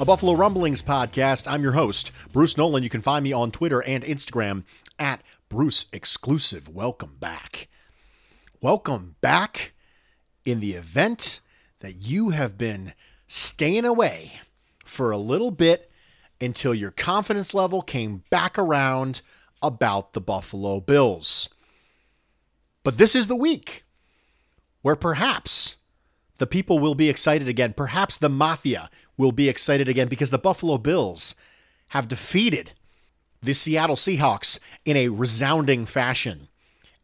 a Buffalo Rumblings podcast. I'm your host, Bruce Nolan. You can find me on Twitter and Instagram at Bruce Exclusive. Welcome back. Welcome back in the event that you have been staying away for a little bit until your confidence level came back around about the Buffalo Bills. But this is the week where perhaps the people will be excited again. Perhaps the mafia will be excited again because the Buffalo Bills have defeated the Seattle Seahawks in a resounding fashion.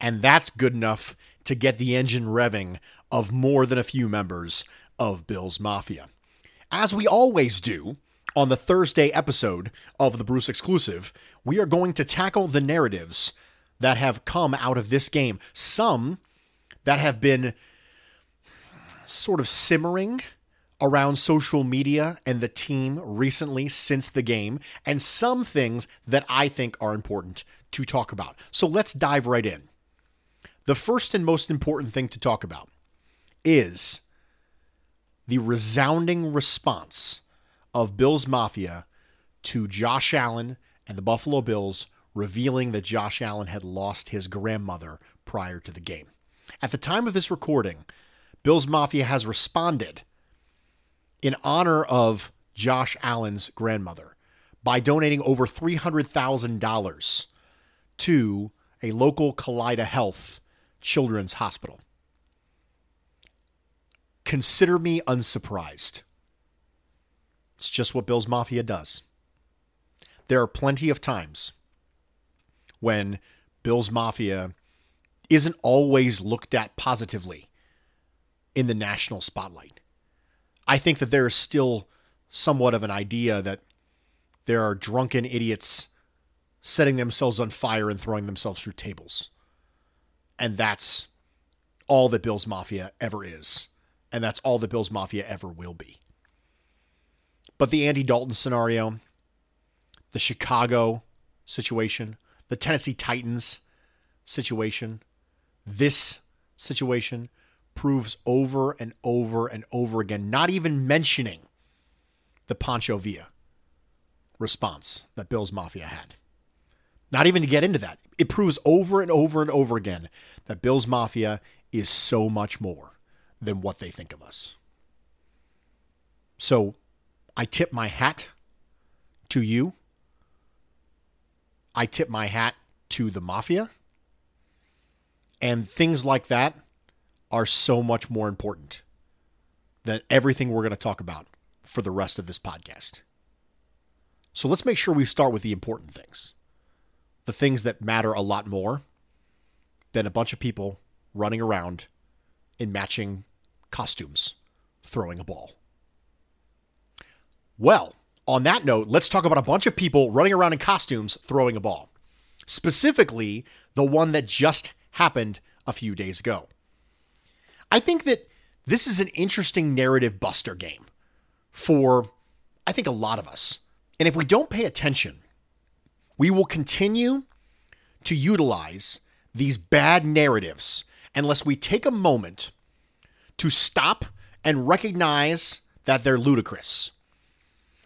And that's good enough to get the engine revving of more than a few members of Bills Mafia. As we always do on the Thursday episode of the Bruce Exclusive, we are going to tackle the narratives that have come out of this game. Some that have been sort of simmering around social media and the team recently since the game, and some things that I think are important to talk about. So let's dive right in. The first and most important thing to talk about is the resounding response of Bills Mafia to Josh Allen and the Buffalo Bills revealing that Josh Allen had lost his grandmother prior to the game. At the time of this recording, Bills Mafia has responded in honor of Josh Allen's grandmother by donating over $300,000 to a local Kaleida Health Children's Hospital. Consider me unsurprised. It's just what Bills Mafia does. There are plenty of times when Bills Mafia isn't always looked at positively in the national spotlight. I think that there is still somewhat of an idea that there are drunken idiots setting themselves on fire and throwing themselves through tables. And that's all that Bills Mafia ever is. And that's all that Bills Mafia ever will be. But the Andy Dalton scenario, the Chicago situation, the Tennessee Titans situation, this situation proves over and over and over again, not even mentioning the Pancho Villa response that Bills Mafia had. Not even to get into that. It proves over and over and over again that Bills Mafia is so much more than what they think of us. So I tip my hat to you I tip my hat to the mafia. And things like that are so much more important than everything we're going to talk about for the rest of this podcast. So let's make sure we start with the important things the things that matter a lot more than a bunch of people running around in matching costumes throwing a ball. Well, on that note, let's talk about a bunch of people running around in costumes throwing a ball. Specifically, the one that just happened a few days ago. I think that this is an interesting narrative buster game for, I think, a lot of us. And if we don't pay attention, we will continue to utilize these bad narratives unless we take a moment to stop and recognize that they're ludicrous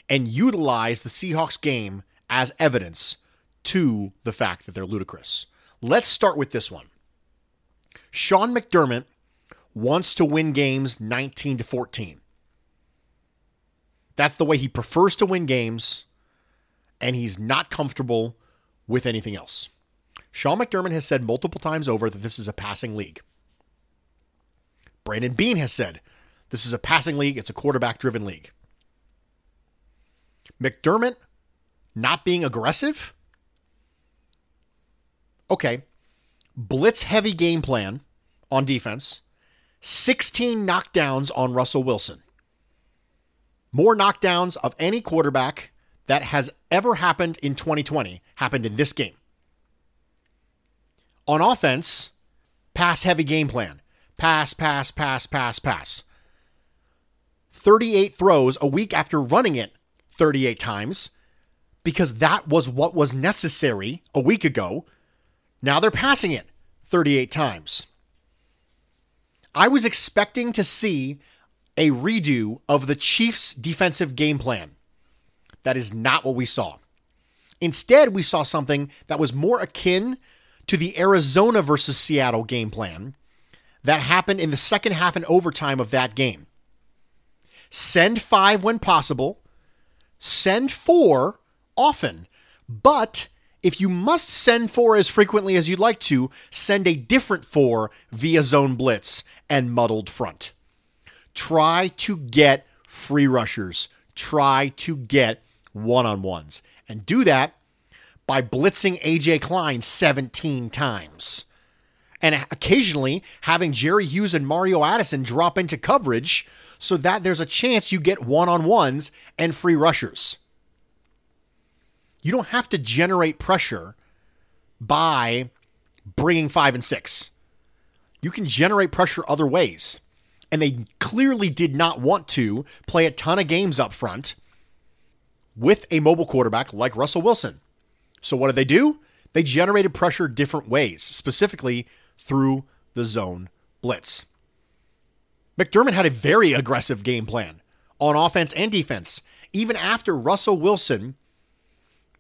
and utilize the Seahawks game as evidence to the fact that they're ludicrous. Let's start with this one. Sean McDermott wants to win games 19 to 14. That's the way he prefers to win games, and he's not comfortable with anything else. Sean McDermott has said multiple times over that this is a passing league. Brandon Beane has said this is a passing league, it's a quarterback driven league. McDermott not being aggressive? Okay. Blitz heavy game plan on defense. 16 knockdowns on Russell Wilson. More knockdowns of any quarterback that has ever happened in 2020 happened in this game. On offense, pass heavy game plan. Pass, pass, pass, pass, pass. 38 throws a week after running it 38 times because that was what was necessary a week ago. Now they're passing it 38 times. I was expecting to see a redo of the Chiefs' defensive game plan. That is not what we saw. Instead, we saw something that was more akin to the Arizona versus Seattle game plan that happened in the second half and overtime of that game. Send five when possible, send four often, but if you must send four as frequently as you'd like to, send a different four via zone blitz and muddled front. Try to get free rushers. Try to get one on ones. And do that by blitzing AJ Klein 17 times. And occasionally having Jerry Hughes and Mario Addison drop into coverage so that there's a chance you get one on ones and free rushers. You don't have to generate pressure by bringing five and six. You can generate pressure other ways. And they clearly did not want to play a ton of games up front with a mobile quarterback like Russell Wilson. So what did they do? They generated pressure different ways, specifically through the zone blitz. McDermott had a very aggressive game plan on offense and defense. Even after Russell Wilson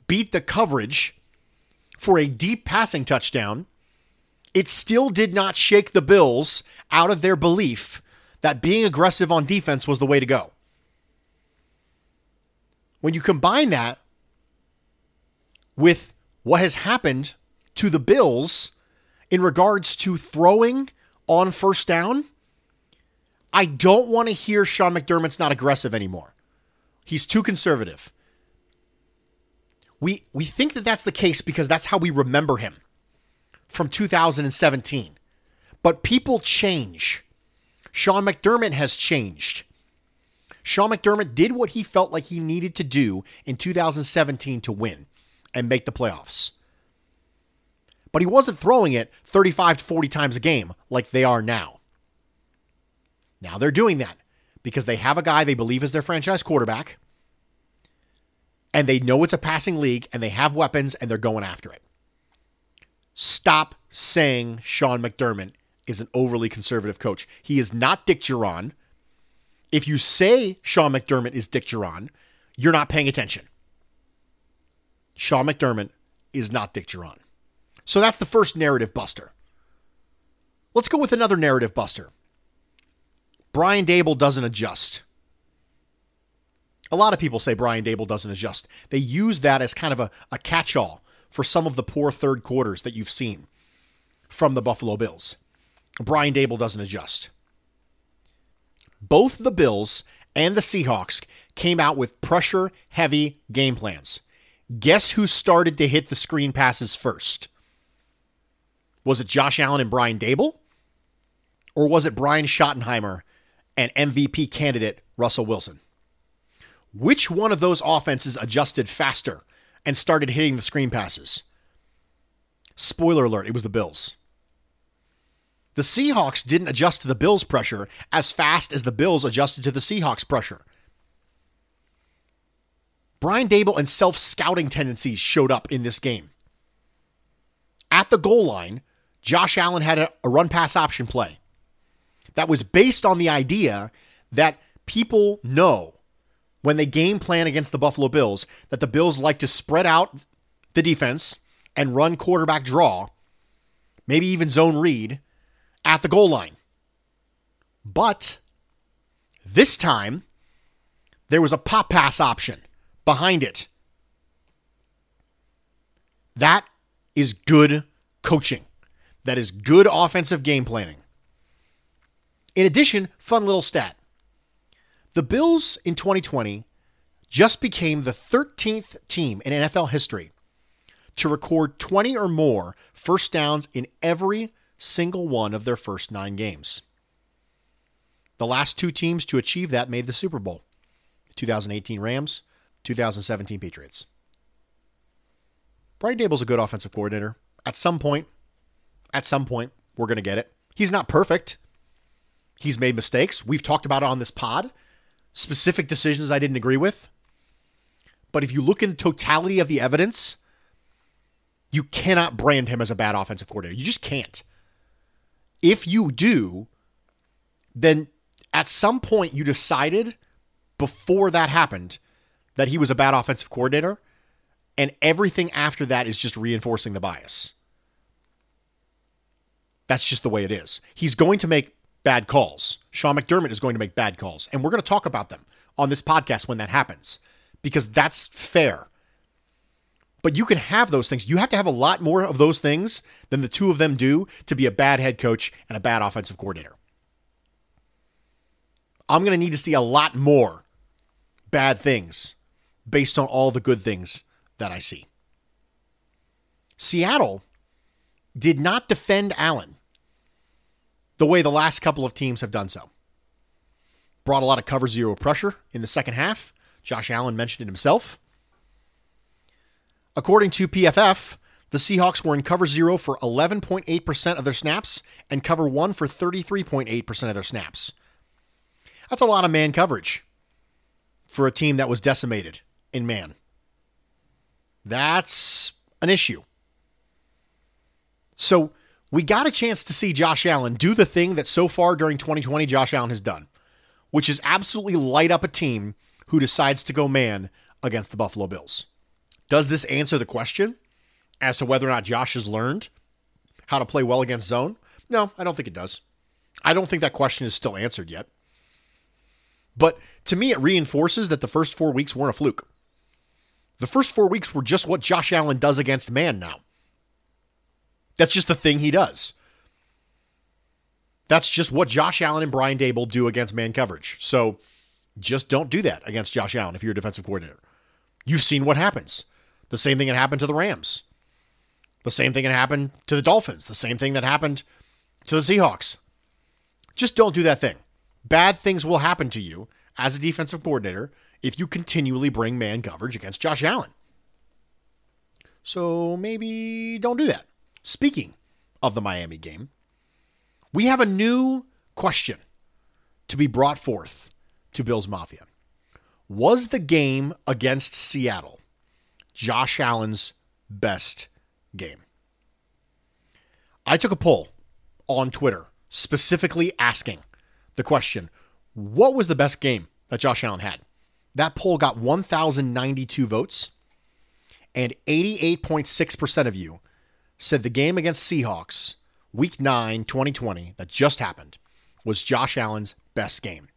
beat the coverage for a deep passing touchdown, it still did not shake the Bills out of their belief that being aggressive on defense was the way to go. When you combine that with what has happened to the Bills in regards to throwing on first down, I don't want to hear Sean McDermott's not aggressive anymore. He's too conservative. We we think that that's the case because that's how we remember him from 2017. But people change. Sean McDermott has changed. Sean McDermott did what he felt like he needed to do in 2017 to win and make the playoffs. But he wasn't throwing it 35 to 40 times a game like they are now. Now they're doing that because they have a guy they believe is their franchise quarterback and they know it's a passing league and they have weapons and they're going after it. Stop saying Sean McDermott is an overly conservative coach. He is not Dick Jauron. If you say Sean McDermott is Dick Jauron, you're not paying attention. Sean McDermott is not Dick Jauron. So that's the first narrative buster. Let's go with another narrative buster. Brian Daboll doesn't adjust. A lot of people say Brian Daboll doesn't adjust. They use that as kind of a, a catch all for some of the poor third quarters that you've seen from the Buffalo Bills. Brian Daboll doesn't adjust. Both the Bills and the Seahawks came out with pressure heavy game plans. Guess who started to hit the screen passes first? Was it Josh Allen and Brian Daboll? Or was it Brian Schottenheimer and MVP candidate Russell Wilson? Which one of those offenses adjusted faster and started hitting the screen passes? Spoiler alert, it was the Bills. The Seahawks didn't adjust to the Bills' pressure as fast as the Bills adjusted to the Seahawks' pressure. Brian Daboll and self scouting tendencies showed up in this game. At the goal line, Josh Allen had a, a run pass option play that was based on the idea that people know when they game plan against the Buffalo Bills that the Bills like to spread out the defense and run quarterback draw, maybe even zone read at the goal line. But this time, there was a pop pass option behind it. That is good coaching. That is good offensive game planning. In addition, fun little stat the Bills in 2020 just became the 13th team in NFL history to record 20 or more first downs in every single one of their first nine games. The last two teams to achieve that made the Super Bowl 2018 Rams, 2017 Patriots. Brian Daboll's a good offensive coordinator. At some point, at some point, we're going to get it. He's not perfect. He's made mistakes. We've talked about it on this pod. Specific decisions I didn't agree with. But if you look in the totality of the evidence, you cannot brand him as a bad offensive coordinator. You just can't. If you do, then at some point you decided before that happened that he was a bad offensive coordinator, and everything after that is just reinforcing the bias. That's just the way it is. He's going to make bad calls. Sean McDermott is going to make bad calls, and we're going to talk about them on this podcast when that happens because that's fair. But you can have those things. You have to have a lot more of those things than the two of them do to be a bad head coach and a bad offensive coordinator. I'm going to need to see a lot more bad things based on all the good things that I see. Seattle did not defend Allen the way the last couple of teams have done so. Brought a lot of cover zero pressure in the second half. Josh Allen mentioned it himself. According to PFF, the Seahawks were in cover zero for 11.8% of their snaps and cover one for 33.8% of their snaps. That's a lot of man coverage for a team that was decimated in man. That's an issue. So we got a chance to see Josh Allen do the thing that so far during 2020 Josh Allen has done, which is absolutely light up a team who decides to go man against the Buffalo Bills. Does this answer the question as to whether or not Josh has learned how to play well against zone? No, I don't think it does. I don't think that question is still answered yet. But to me, it reinforces that the first four weeks weren't a fluke. The first four weeks were just what Josh Allen does against man now. That's just the thing he does. That's just what Josh Allen and Brian Daboll do against man coverage. So just don't do that against Josh Allen if you're a defensive coordinator. You've seen what happens. The same thing that happened to the Rams. The same thing that happened to the Dolphins. The same thing that happened to the Seahawks. Just don't do that thing. Bad things will happen to you as a defensive coordinator if you continually bring man coverage against Josh Allen. So maybe don't do that. Speaking of the Miami game, we have a new question to be brought forth to Bills Mafia. Was the game against Seattle Josh Allen's best game? I took a poll on Twitter specifically asking the question what was the best game that Josh Allen had? That poll got 1,092 votes, and 88.6% of you said the game against Seahawks, week 9, 2020, that just happened, was Josh Allen's best game.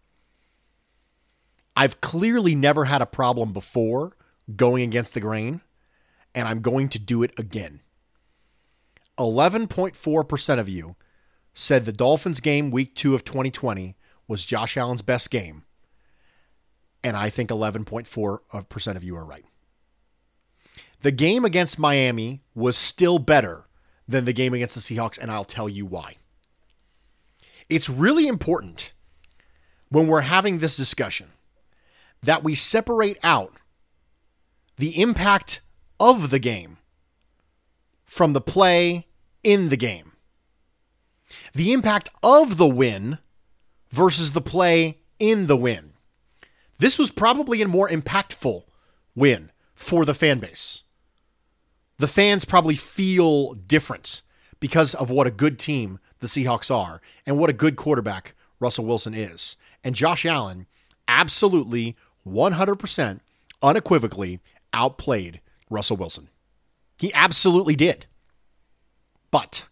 I've clearly never had a problem before going against the grain, and I'm going to do it again. 11.4% of you said the Dolphins game week 2 of 2020 was Josh Allen's best game. And I think 11.4% of you are right. The game against Miami was still better than the game against the Seahawks, and I'll tell you why. It's really important when we're having this discussion that we separate out the impact of the game from the play in the game. The impact of the win versus the play in the win. This was probably a more impactful win for the fan base. The fans probably feel different because of what a good team the Seahawks are and what a good quarterback Russell Wilson is. And Josh Allen absolutely 100% unequivocally outplayed Russell Wilson. He absolutely did. But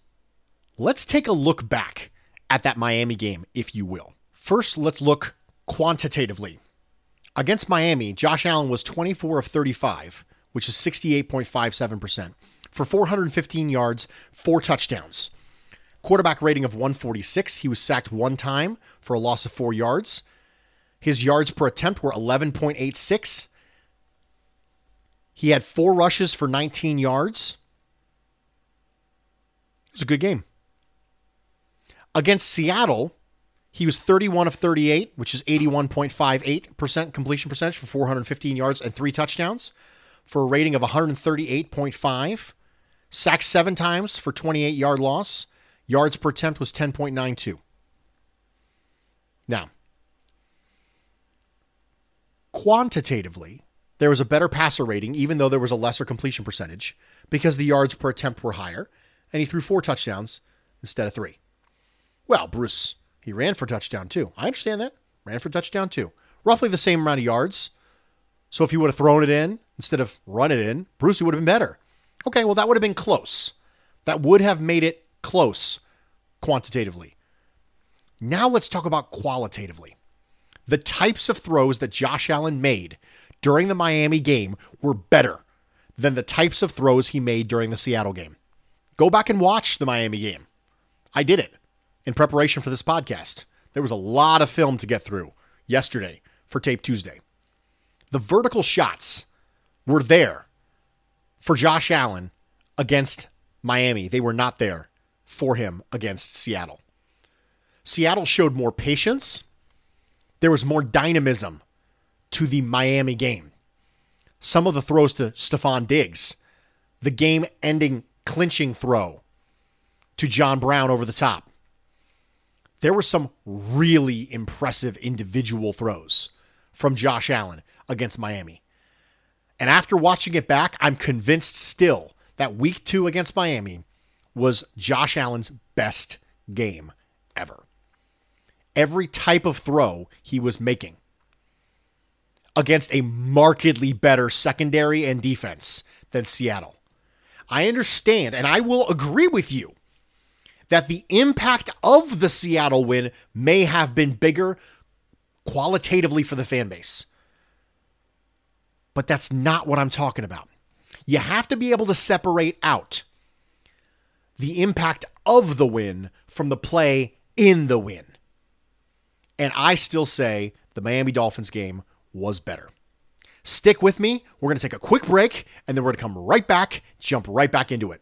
let's take a look back at that Miami game, if you will. First, let's look quantitatively. Against Miami, Josh Allen was 24 of 35, which is 68.57%, for 415 yards, four touchdowns. Quarterback rating of 146. He was sacked one time for a loss of four yards. His yards per attempt were 11.86. He had four rushes for 19 yards. It was a good game. Against Seattle, He was 31 of 38, which is 81.58% completion percentage for 415 yards and three touchdowns for a rating of 138.5. Sacked seven times for 28 yard loss. Yards per attempt was 10.92. Now, quantitatively, there was a better passer rating, even though there was a lesser completion percentage, because the yards per attempt were higher, and he threw four touchdowns instead of three. Well, Bruce, he ran for touchdown too. I understand that. Ran for touchdown too. Roughly the same amount of yards. So if he would have thrown it in instead of run it in, Brucey would have been better. Okay, well, that would have been close. That would have made it close quantitatively. Now let's talk about qualitatively. The types of throws that Josh Allen made during the Miami game were better than the types of throws he made during the Seattle game. Go back and watch the Miami game. I did it in preparation for this podcast. There was a lot of film to get through yesterday for Tape Tuesday. The vertical shots were there for Josh Allen against Miami. They were not there for him against Seattle. Seattle showed more patience. There was more dynamism to the Miami game. Some of the throws to Stefon Diggs, the game ending clinching throw to John Brown over the top. There were some really impressive individual throws from Josh Allen against Miami. And after watching it back, I'm convinced still that week two against Miami was Josh Allen's best game ever. Every type of throw he was making against a markedly better secondary and defense than Seattle. I understand, and I will agree with you that the impact of the Seattle win may have been bigger qualitatively for the fan base. But that's not what I'm talking about. You have to be able to separate out the impact of the win from the play in the win. And I still say the Miami Dolphins game was better. Stick with me. We're going to take a quick break and then we're going to come right back, jump right back into it.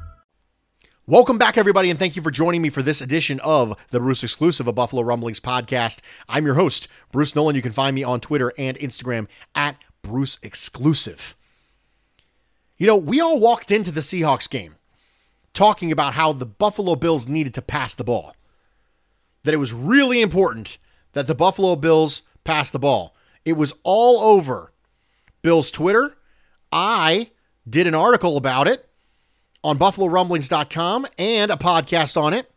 Welcome back, everybody, and thank you for joining me for this edition of the Bruce Exclusive, a Buffalo Rumblings podcast. I'm your host, Bruce Nolan. You can find me on Twitter and Instagram at Bruce Exclusive. You know, we all walked into the Seahawks game talking about how the Buffalo Bills needed to pass the ball, that it was really important that the Buffalo Bills pass the ball. It was all over Bills Twitter. I did an article about it on buffalorumblings.com and a podcast on it.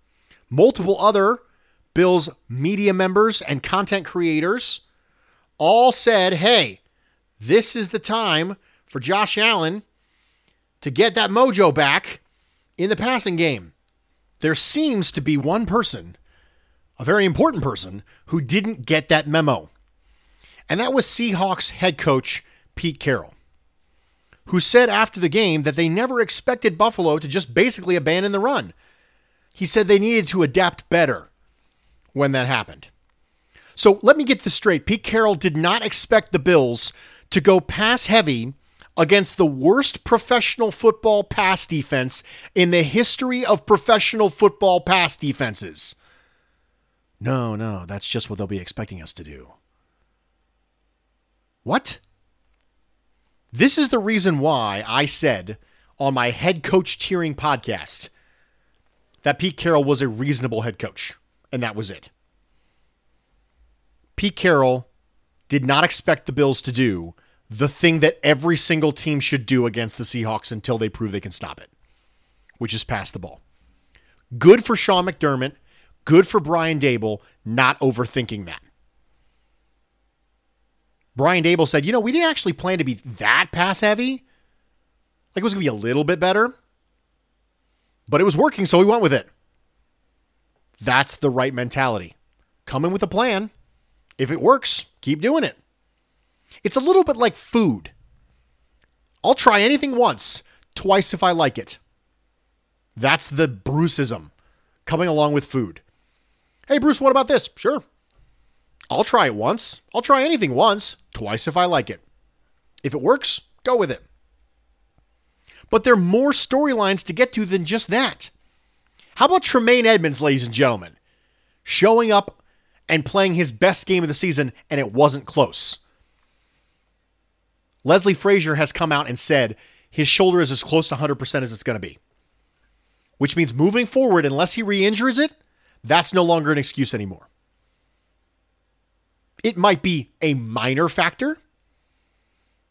Multiple other Bills media members and content creators all said, hey, this is the time for Josh Allen to get that mojo back in the passing game. There seems to be one person a very important person who didn't get that memo. And that was Seahawks head coach Pete Carroll, who said after the game that they never expected Buffalo to just basically abandon the run. He said they needed to adapt better when that happened. So let me get this straight. Pete Carroll did not expect the Bills to go pass heavy against the worst professional football pass defense in the history of professional football pass defenses. No, no, that's just what they'll be expecting us to do. What? This is the reason why I said on my head coach tiering podcast that Pete Carroll was a reasonable head coach, and that was it. Pete Carroll did not expect the Bills to do the thing that every single team should do against the Seahawks until they prove they can stop it, which is pass the ball. Good for Sean McDermott Good for Brian Daboll, not overthinking that. Brian Daboll said, you know, we didn't actually plan to be that pass heavy. Like it was going to be a little bit better, but it was working, so we went with it. That's the right mentality. come in with a plan. If it works, keep doing it. It's a little bit like food. I'll try anything once, twice if I like it. That's the Bruceism coming along with food. Hey, Bruce, what about this? Sure. I'll try it once. I'll try anything once, twice if I like it. If it works, go with it. But there are more storylines to get to than just that. How about Tremaine Edmunds, ladies and gentlemen, showing up and playing his best game of the season, and it wasn't close? Leslie Frazier has come out and said his shoulder is as close to 100% as it's going to be, which means moving forward, unless he re injures it, that's no longer an excuse anymore. It might be a minor factor,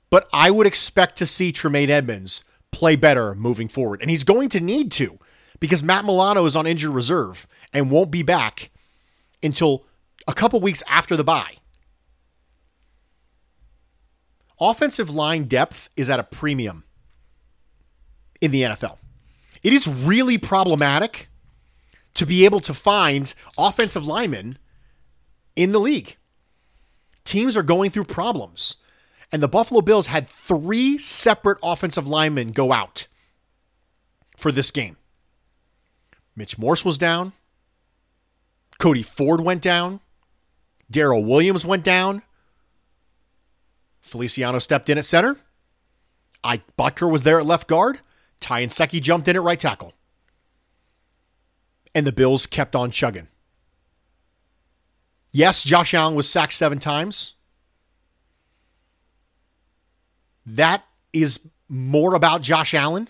but I would expect to see Tremaine Edmunds play better moving forward. And he's going to need to because Matt Milano is on injured reserve and won't be back until a couple weeks after the bye. Offensive line depth is at a premium in the NFL. It is really problematic to be able to find offensive linemen in the league. Teams are going through problems. And the Buffalo Bills had three separate offensive linemen go out for this game. Mitch Morse was down. Cody Ford went down. Daryl Williams went down. Feliciano stepped in at center. Ike Boettger was there at left guard. Ty Nsekhe jumped in at right tackle. And the Bills kept on chugging. Yes, Josh Allen was sacked seven times. That is more about Josh Allen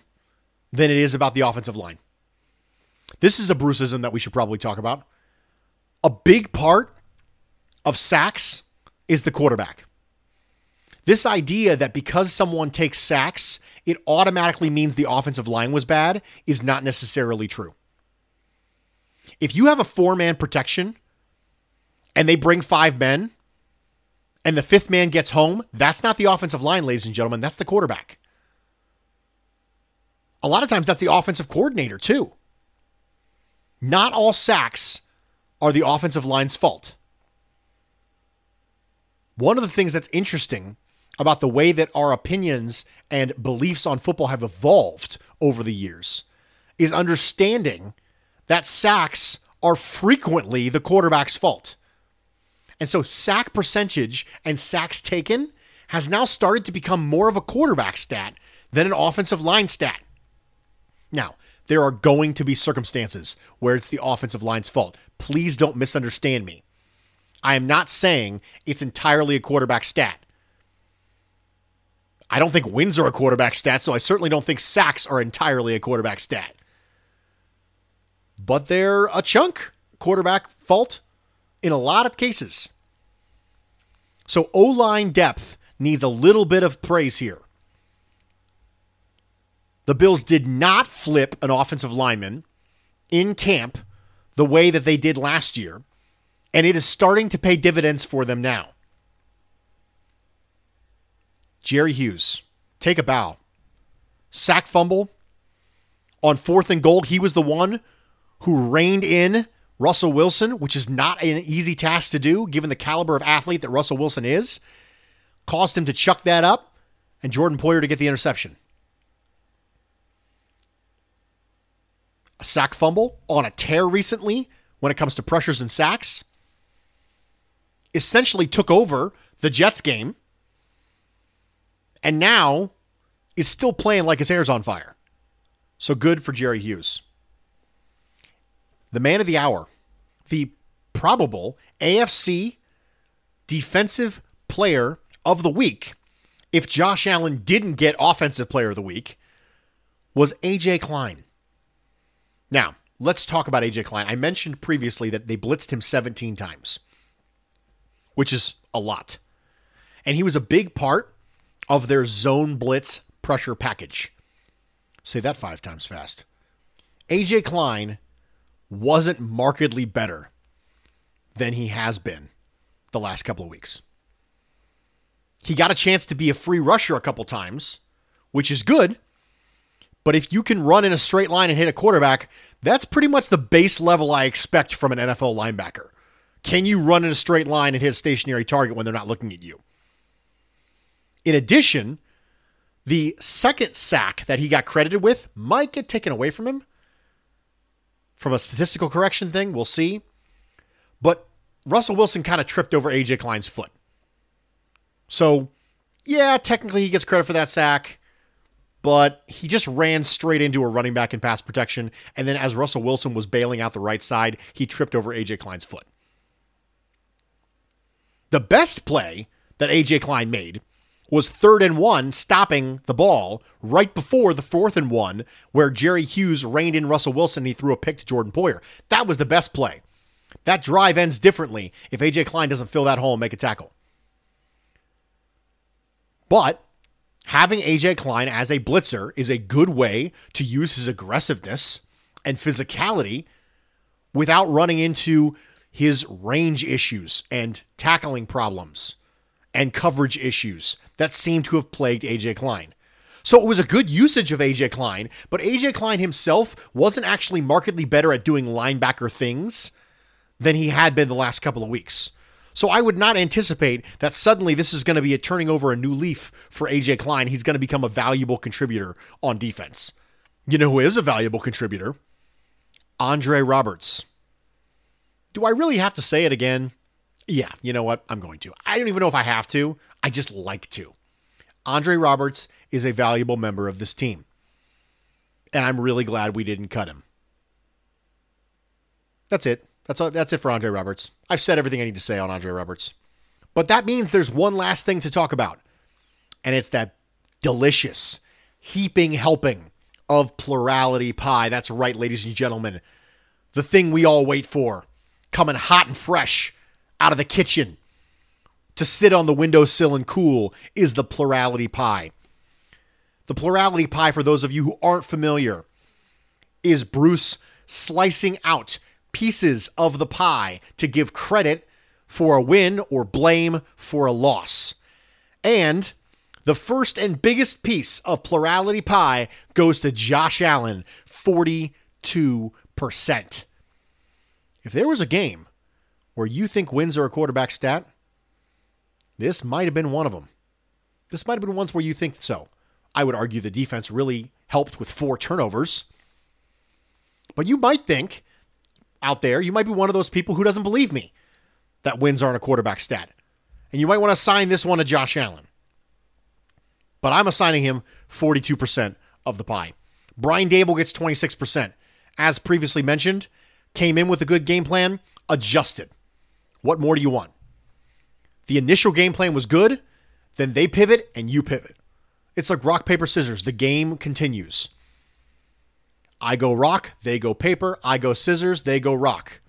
than it is about the offensive line. This is a Bruceism that we should probably talk about. A big part of sacks is the quarterback. This idea that because someone takes sacks, it automatically means the offensive line was bad is not necessarily true. If you have a four man protection and they bring five men and the fifth man gets home, that's not the offensive line, ladies and gentlemen. That's the quarterback. A lot of times that's the offensive coordinator, too. Not all sacks are the offensive line's fault. One of the things that's interesting about the way that our opinions and beliefs on football have evolved over the years is understanding that sacks are frequently the quarterback's fault. And so sack percentage and sacks taken has now started to become more of a quarterback stat than an offensive line stat. Now, there are going to be circumstances where it's the offensive line's fault. Please don't misunderstand me. I am not saying it's entirely a quarterback stat. I don't think wins are a quarterback stat, so I certainly don't think sacks are entirely a quarterback stat. But they're a chunk quarterback fault in a lot of cases. So O line depth needs a little bit of praise here. The Bills did not flip an offensive lineman in camp the way that they did last year, and it is starting to pay dividends for them now. Jerry Hughes, take a bow. Sack fumble on fourth and goal. He was the one who reined in Russell Wilson, which is not an easy task to do given the caliber of athlete that Russell Wilson is, caused him to chuck that up and Jordan Poyer to get the interception. A sack fumble on a tear recently when it comes to pressures and sacks essentially took over the Jets game and now is still playing like his hair's on fire. So good for Jerry Hughes the man of the hour, the probable AFC defensive player of the week, if Josh Allen didn't get offensive player of the week, was AJ Klein. Now, let's talk about AJ Klein. I mentioned previously that they blitzed him 17 times, which is a lot. And he was a big part of their zone blitz pressure package. Say that five times fast. AJ Klein wasn't markedly better than he has been the last couple of weeks. He got a chance to be a free rusher a couple times, which is good. But if you can run in a straight line and hit a quarterback, that's pretty much the base level I expect from an NFL linebacker Can you run in a straight line and hit a stationary target when they're not looking at you? In addition, the second sack that he got credited with might get taken away from him from a statistical correction thing. We'll see. But Russell Wilson kind of tripped over AJ Klein's foot. So, yeah, technically he gets credit for that sack, but he just ran straight into a running back in pass protection. And then as Russell Wilson was bailing out the right side, he tripped over AJ Klein's foot. The best play that AJ Klein made was third and one, stopping the ball right before the fourth and one, where Jerry Hughes reined in Russell Wilson and he threw a pick to Jordan Poyer. That was the best play. That drive ends differently if AJ Klein doesn't fill that hole and make a tackle. But having AJ Klein as a blitzer is a good way to use his aggressiveness and physicality without running into his range issues and tackling problems and coverage issues that seemed to have plagued AJ Klein. So it was a good usage of AJ Klein, but AJ Klein himself wasn't actually markedly better at doing linebacker things than he had been the last couple of weeks. So I would not anticipate that suddenly this is going to be a turning over a new leaf for AJ Klein. He's going to become a valuable contributor on defense. You know who is a valuable contributor? Andre Roberts. Do I really have to say it again? Yeah, you know what? I'm going to. I don't even know if I have to. I just like to. Andre Roberts is a valuable member of this team. And I'm really glad we didn't cut him. That's it. That's all, that's it for Andre Roberts. I've said everything I need to say on Andre Roberts. But that means there's one last thing to talk about. And it's that delicious heaping helping of plurality pie. That's right, ladies and gentlemen. The thing we all wait for, coming hot and fresh out of the kitchen to sit on the windowsill and cool is the plurality pie. The plurality pie, for those of you who aren't familiar, is Bruce slicing out pieces of the pie to give credit for a win or blame for a loss. And the first and biggest piece of plurality pie goes to Josh Allen, 42%. If there was a game where you think wins are a quarterback stat, this might have been one of them. This might have been ones where you think so. I would argue the defense really helped with four turnovers. But you might think out there, you might be one of those people who doesn't believe me that wins aren't a quarterback stat. And you might want to assign this one to Josh Allen. But I'm assigning him 42% of the pie. Brian Daboll gets 26%. As previously mentioned, came in with a good game plan, adjusted. What more do you want? The initial game plan was good, then they pivot and you pivot. It's like rock, paper, scissors. The game continues. I go rock, they go paper, I go scissors, they go rock.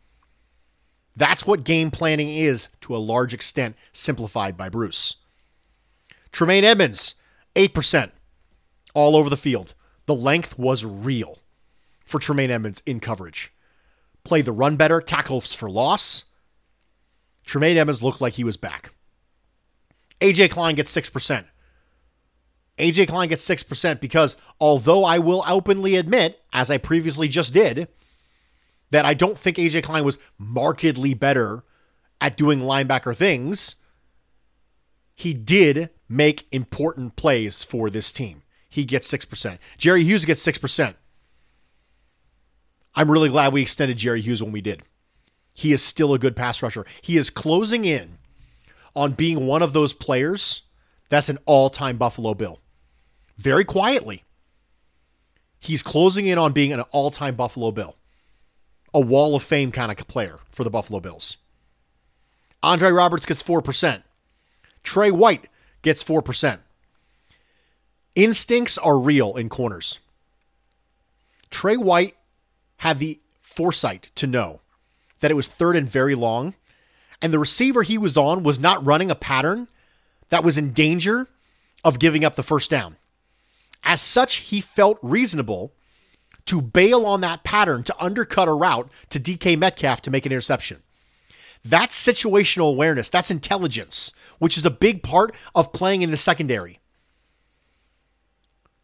That's what game planning is to a large extent, simplified by Bruce. Tremaine Edmunds, 8%, all over the field. The length was real for Tremaine Edmunds in coverage. Play the run better, tackles for loss. Tremaine Edmunds looked like he was back. AJ Klein gets 6%. AJ Klein gets 6% because although I will openly admit, as I previously just did, that I don't think AJ Klein was markedly better at doing linebacker things, he did make important plays for this team. He gets 6%. Jerry Hughes gets 6%. I'm really glad we extended Jerry Hughes when we did. He is still a good pass rusher. He is closing in on being one of those players that's an all time Buffalo Bill very quietly. He's closing in on being an all time Buffalo Bill, a wall of fame kind of player for the Buffalo Bills. Andre Roberts gets 4%. Tre White gets 4%. Instincts are real in corners. Tre White had the foresight to know that it was third and very long, and the receiver he was on was not running a pattern that was in danger of giving up the first down. As such, he felt reasonable to bail on that pattern to undercut a route to DK Metcalf to make an interception. That's situational awareness. That's intelligence, which is a big part of playing in the secondary.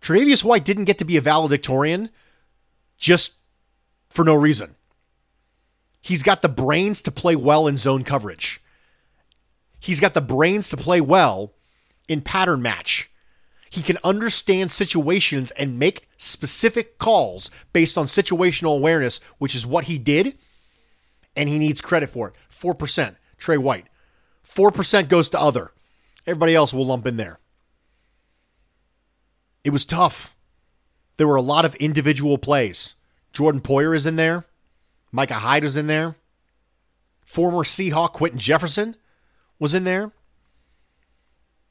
Tre'Davious White didn't get to be a valedictorian just for no reason. He's got the brains to play well in zone coverage. He's got the brains to play well in pattern match. He can understand situations and make specific calls based on situational awareness, which is what he did, and he needs credit for it. 4%, Tre White. 4% goes to other. Everybody else will lump in there. It was tough. There were a lot of individual plays. Jordan Poyer is in there. Micah Hyde was in there. Former Seahawk Quinton Jefferson was in there.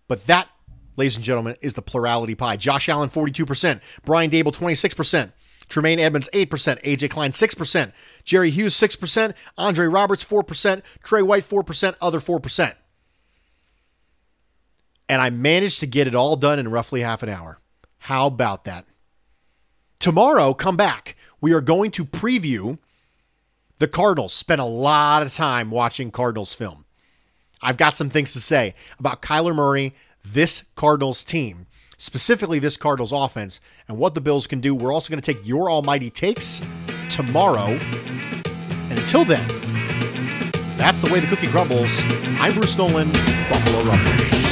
But that, ladies and gentlemen, is the plurality pie. Josh Allen, 42%. Brian Daboll, 26%. Tremaine Edmunds, 8%. AJ Klein, 6%. Jerry Hughes, 6%. Andre Roberts, 4%. Tre White, 4%. Other 4%. And I managed to get it all done in roughly half an hour. How about that? Tomorrow, come back. We are going to preview the Cardinals. Spent a lot of time watching Cardinals film. I've got some things to say about Kyler Murray, this Cardinals team, specifically this Cardinals offense, and what the Bills can do. We're also going to take your almighty takes tomorrow. And until then, that's the way the cookie crumbles. I'm Bruce Nolan, Buffalo Rumblings.